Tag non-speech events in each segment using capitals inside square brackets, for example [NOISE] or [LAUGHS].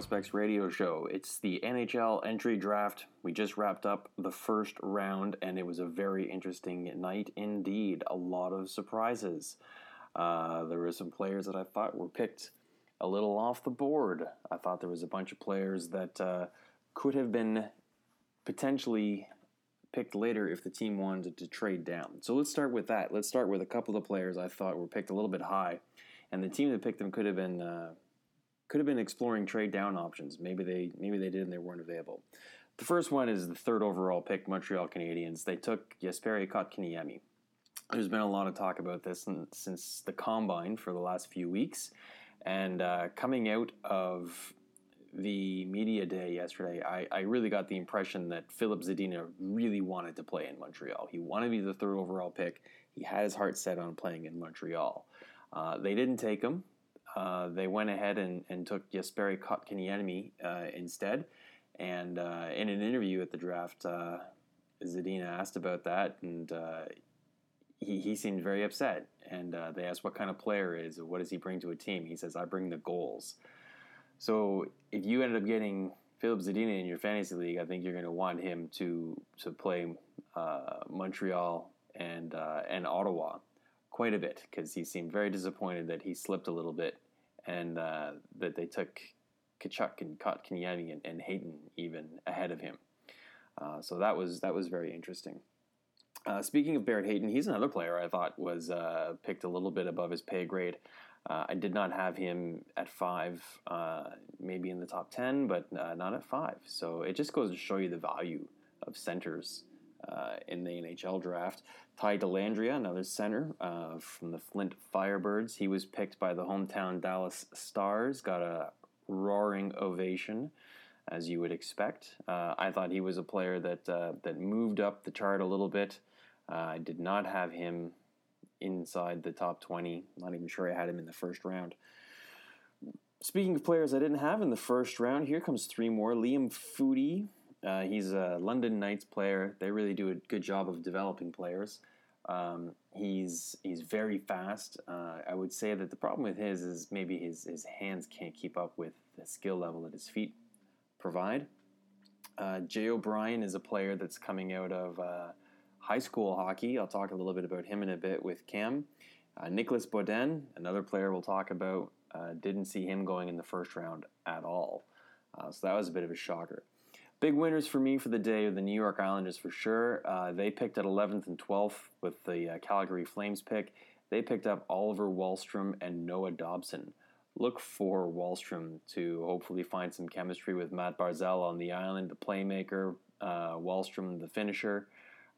Prospects radio show. It's the NHL entry draft. We just wrapped up the first round, and it was a very interesting night indeed. A lot of surprises. Uh, there were some players that I thought were picked a little off the board. I thought there was a bunch of players that uh, could have been potentially picked later if the team wanted to trade down. So let's start with that. Let's start with a couple of the players I thought were picked a little bit high, and the team that picked them could have been. Uh, could have been exploring trade down options. Maybe they maybe they did and they weren't available. The first one is the third overall pick, Montreal Canadiens. They took Jesperi Kotkaniemi. There's been a lot of talk about this since the combine for the last few weeks, and uh, coming out of the media day yesterday, I, I really got the impression that Filip Zadina really wanted to play in Montreal. He wanted to be the third overall pick. He had his heart set on playing in Montreal. Uh, they didn't take him. Uh, they went ahead and, and took Jesperi Kotkaniemi uh, instead. And uh, in an interview at the draft, uh, Zadina asked about that, and uh, he, he seemed very upset. And uh, they asked what kind of player is, or what does he bring to a team? He says, I bring the goals. So if you ended up getting Filip Zadina in your fantasy league, I think you're going to want him to to play Montreal and and Ottawa quite a bit because he seemed very disappointed that he slipped a little bit and uh, that they took Tkachuk and Kotkaniemi and, and Hayton even ahead of him. Uh, so that was that was very interesting. Uh, speaking of Barrett Hayton, he's another player I thought was uh, picked a little bit above his pay grade. Uh, I did not have him at five, uh, maybe in the top ten, but not at five. So it just goes to show you the value of centers uh, in the NHL draft. Ty Dellandrea, another center uh, from the Flint Firebirds. He was picked by the hometown Dallas Stars, got a roaring ovation, as you would expect. Uh, I thought he was a player that, uh, that moved up the chart a little bit. Uh, I did not have him inside the top 20. Not even sure I had him in the first round. Speaking of players I didn't have in the first round, here comes three more. Liam Foudy, uh, he's a London Knights player. They really do a good job of developing players. Um, he's he's very fast. Uh, I would say that the problem with his is maybe his, his hands can't keep up with the skill level that his feet provide. Uh, Jay O'Brien is a player that's coming out of uh, high school hockey. I'll talk a little bit about him in a bit with Cam. Uh, Nicolas Beaudin, another player we'll talk about, uh, didn't see him going in the first round at all. So that was a bit of a shocker. Big winners for me for the day are the New York Islanders for sure. Uh, they picked at 11th and 12th with the uh, Calgary Flames pick. They picked up Oliver Wahlstrom and Noah Dobson. Look for Wahlstrom to hopefully find some chemistry with Matt Barzal on the island, the playmaker, uh, Wahlstrom, the finisher.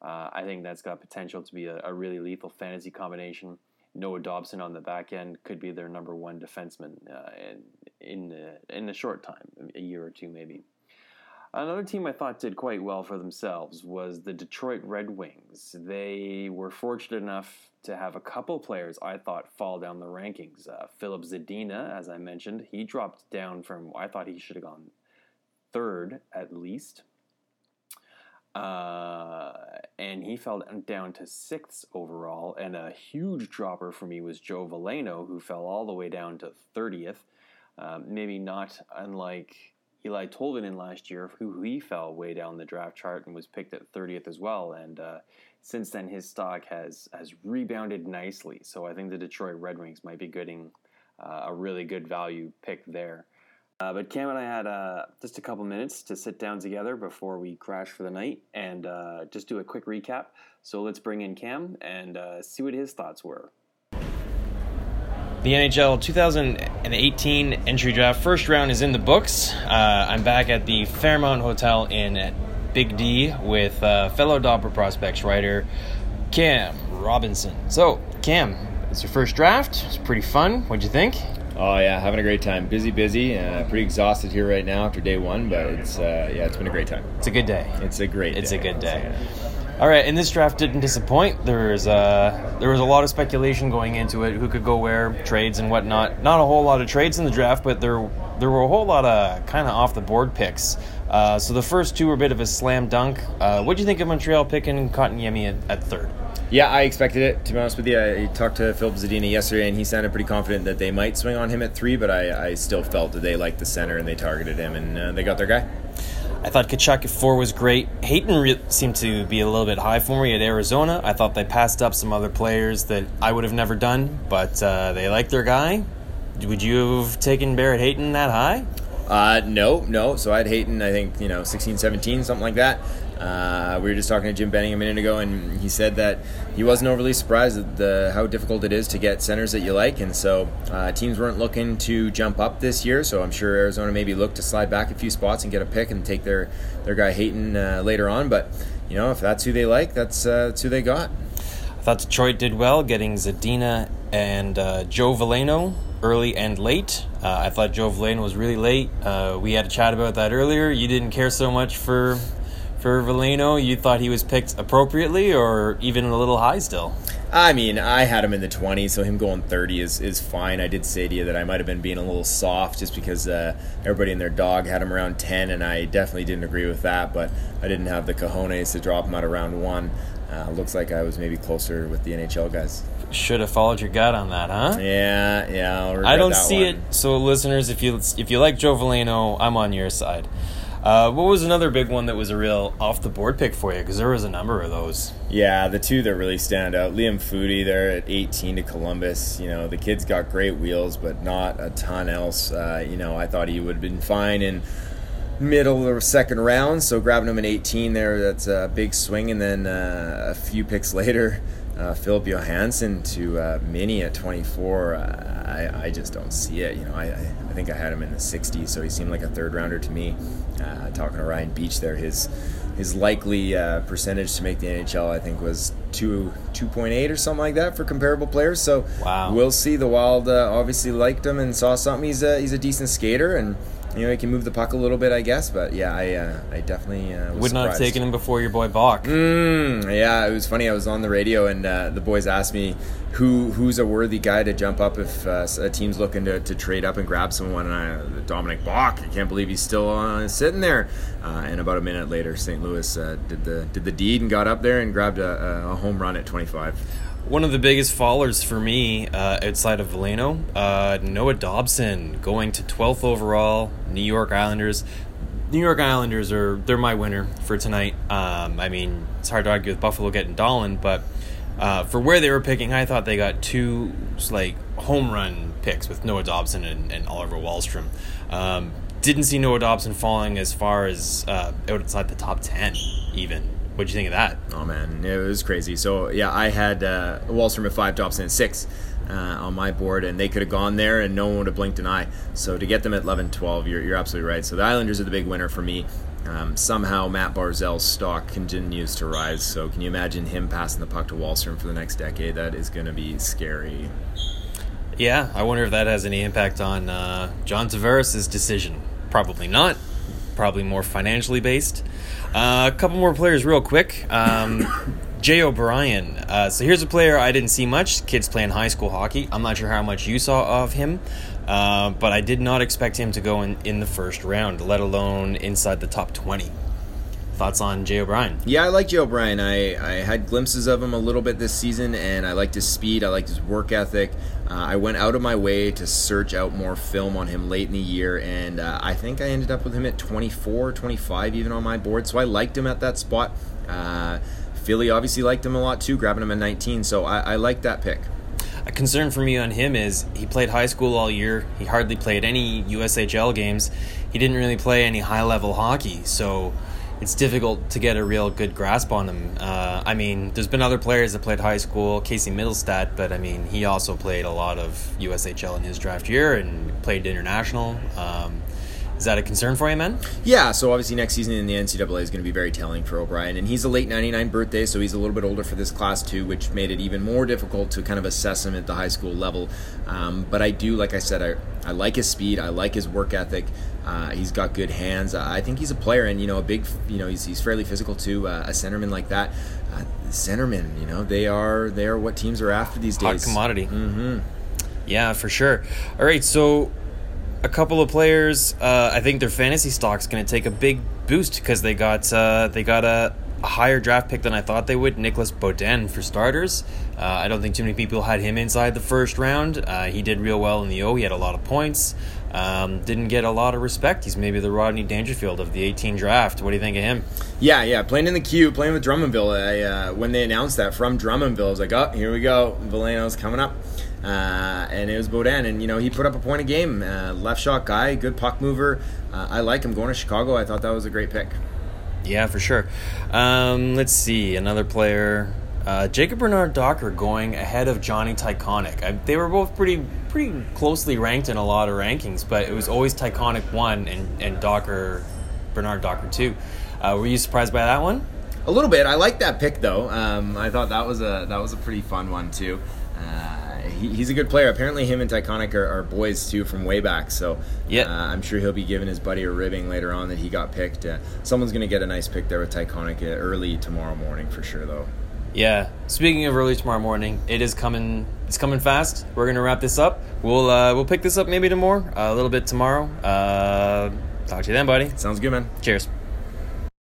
Uh, I think that's got potential to be a, a, really lethal fantasy combination. Noah Dobson on the back end could be their number one defenseman uh, in in the, in a short time, a year or two maybe. Another team I thought did quite well for themselves was the Detroit Red Wings. They were fortunate enough to have a couple players I thought fall down the rankings. Uh, Filip Zadina, as I mentioned, he dropped down from, I thought he should have gone third at least. Uh, and he fell down to sixth overall. And a huge dropper for me was Joe Veleno, who fell all the way down to 30th. Um, maybe not unlike Eeli Tolvanen last year, who he fell way down the draft chart and was picked at 30th as well. And uh, since then, his stock has has rebounded nicely. So I think the Detroit Red Wings might be getting uh, a really good value pick there. Uh, but Cam and I had uh, just a couple minutes to sit down together before we crash for the night and uh, just do a quick recap. So let's bring in Cam and uh, see what his thoughts were. The NHL 2018 entry draft first round is in the books. Uh, I'm back at the Fairmont Hotel in Big D with uh, fellow Dobber Prospects writer Cam Robinson. So, Cam, it's your first draft. It's pretty fun. What'd you think? Oh yeah, having a great time. Busy, busy. Uh, pretty exhausted here right now after day one, but it's uh, yeah, it's been a great time. It's a good day. It's a great. It's day. a good day. All right, and this draft didn't disappoint. There was uh, there was a lot of speculation going into it, who could go where, trades and whatnot. Not a whole lot of trades in the draft, but there there were a whole lot of kind of off the board picks. Uh, so the first two were a bit of a slam dunk. Uh, what do you think of Montreal picking Kotkaniemi at, at third? Yeah, I expected it. To be honest with you, I talked to Filip Zadina yesterday, and he sounded pretty confident that they might swing on him at three. But I, I still felt that they liked the center and they targeted him, and uh, they got their guy. I thought Tkachuk at four was great. Hayton re- seemed to be a little bit high for me at Arizona. I thought they passed up some other players that I would have never done, but uh, they like their guy. Would you have taken Barrett Hayton that high? Uh, no, no. So I had Hayton, I think, you know, 16, 17, something like that. Uh, we were just talking to Jim Benning a minute ago, and he said that he wasn't overly surprised at the, how difficult it is to get centers that you like, and so uh, teams weren't looking to jump up this year. So I'm sure Arizona maybe looked to slide back a few spots and get a pick and take their their guy Hayton uh, later on. But you know, if that's who they like, that's uh, that's who they got. I thought Detroit did well getting Zadina and uh, Joe Veleno early and late. Uh, I thought Joe Veleno was really late. we had a chat about that earlier. You didn't care so much for for Veleno, you thought he was picked appropriately or even a little high still? I mean, I had him in the 20s, so him going 30 is, is fine. I did say to you that I might have been being a little soft just because uh, everybody and their dog had him around 10, and I definitely didn't agree with that, but I didn't have the cojones to drop him out of round one. Uh, looks like I was maybe closer with the NHL guys. Should have followed your gut on that, huh? Yeah, yeah. I don't see one. it. So, listeners, if you if you like Joe Veleno, I'm on your side. Uh, what was another big one that was a real off the board pick for you? Because there was a number of those. Yeah, the two that really stand out. Liam Foudy there at 18 to Columbus. You know, the kid's got great wheels, but not a ton else. Uh, you know, I thought he would have been fine in middle or second round. So grabbing him in 18 there, that's a big swing. And then uh, a few picks [LAUGHS] later, uh, Filip Johansson to uh, Mini at 24. Uh, I, I just don't see it. You know, I, I think I had him in the 60s, so he seemed like a third rounder to me. Uh, talking to Ryan Beach there, his his likely uh, percentage to make the NHL, I think, was two two point eight or something like that for comparable players. So wow. we'll see. The Wild uh, obviously liked him and saw something. He's a he's a decent skater and you know, he can move the puck a little bit, I guess. But yeah, I uh, I definitely uh, would surprised. not have taken him before your boy Bokk. Mm, yeah, it was funny. I was on the radio and uh, the boys asked me who who's a worthy guy to jump up if uh, a team's looking to, to trade up and grab someone. And I, Dominic Bokk, I can't believe he's still uh, sitting there. Uh, and about a minute later, St. Louis did the did the deed and got up there and grabbed a, a home run at 25 one of the biggest fallers for me uh, outside of Veleno, uh, Noah Dobson going to 12th overall, New York Islanders. New York Islanders are they're my winner for tonight. Um, I mean, it's hard to argue with Buffalo getting Dahlin, but uh, for where they were picking, I thought they got two like home run picks with Noah Dobson and, and Oliver Wahlstrom. Um, didn't see Noah Dobson falling as far as uh, outside the top ten even. What'd you think of that? Oh man, it was crazy. So yeah, I had uh, Wahlstrom at five, Dobson at six uh, on my board, and they could have gone there, and no one would have blinked an eye. So to get them at 11, 12, you're, you're absolutely right. So the Islanders are the big winner for me. Um, somehow Matt Barzal's stock continues to rise. So can you imagine him passing the puck to Wahlstrom for the next decade? That is going to be scary. Yeah, I wonder if that has any impact on uh, John Tavares' decision. Probably not. Probably more financially based. Uh, a couple more players, real quick. Um, [COUGHS] Jay O'Brien. Uh, so here's a player I didn't see much. Kids playing high school hockey. I'm not sure how much you saw of him, uh, but I did not expect him to go in, in the first round, let alone inside the top 20. Thoughts on Jay O'Brien? Yeah, I like Jay O'Brien. I, I had glimpses of him a little bit this season, and I liked his speed. I liked his work ethic. Uh, I went out of my way to search out more film on him late in the year, and uh, I think I ended up with him at 24, 25 even on my board. So I liked him at that spot. Uh, Philly obviously liked him a lot too, grabbing him at 19. So I, I like that pick. A concern for me on him is he played high school all year. He hardly played any USHL games. He didn't really play any high level hockey. So it's difficult to get a real good grasp on him. Uh, I mean, there's been other players that played high school, Casey Mittelstadt, but I mean, he also played a lot of USHL in his draft year and played international. Um, is that a concern for you, man? Yeah, so obviously next season in the NCAA is going to be very telling for O'Brien. And he's a late 99 birthday, so he's a little bit older for this class too, which made it even more difficult to kind of assess him at the high school level. Um, but I do, like I said, I, I like his speed, I like his work ethic. Uh, he's got good hands. I think he's a player, and you know, a big, you know, he's, he's fairly physical too. Uh, a centerman like that, uh, centermen, you know, they are they are what teams are after these days. Hot commodity. Mm-hmm. Yeah, for sure. All right, so a couple of players. Uh, I think their fantasy stock's going to take a big boost because they got uh, they got a, higher draft pick than I thought they would. Nicolas Beaudin for starters. Uh, I don't think too many people had him inside the first round. Uh, he did real well in the O. He had a lot of points. Um, didn't get a lot of respect. He's maybe the Rodney Dangerfield of the 18 draft. What do you think of him? Yeah, yeah, playing in the queue, playing with Drummondville. I, uh, when they announced that from Drummondville, I was like, oh, here we go. Veleno's coming up. Uh, and it was Beaudin, and you know he put up a point a game. Uh, left shot guy, good puck mover. Uh, I like him going to Chicago. I thought that was a great pick. Yeah, for sure. Um, let's see another player. Uh, Jacob Bernard Docker going ahead of Johnny Tychonick. I, they were both pretty pretty closely ranked in a lot of rankings, but it was always Tychonick one and, and Docker Bernard Docker two. Uh, were you surprised by that one? A little bit. I like that pick though. Um, I thought that was a that was a pretty fun one too. Uh, he, he's a good player. Apparently, him and Tychonick are, are boys too from way back. So yeah, uh, I'm sure he'll be giving his buddy a ribbing later on that he got picked. Uh, someone's gonna get a nice pick there with Tychonick uh, early tomorrow morning for sure though. Yeah. Speaking of early tomorrow morning, it is coming. It's coming fast. We're gonna wrap this up. We'll uh, we'll pick this up maybe tomorrow, a little bit tomorrow. Uh, talk to you then, buddy. Sounds good, man. Cheers.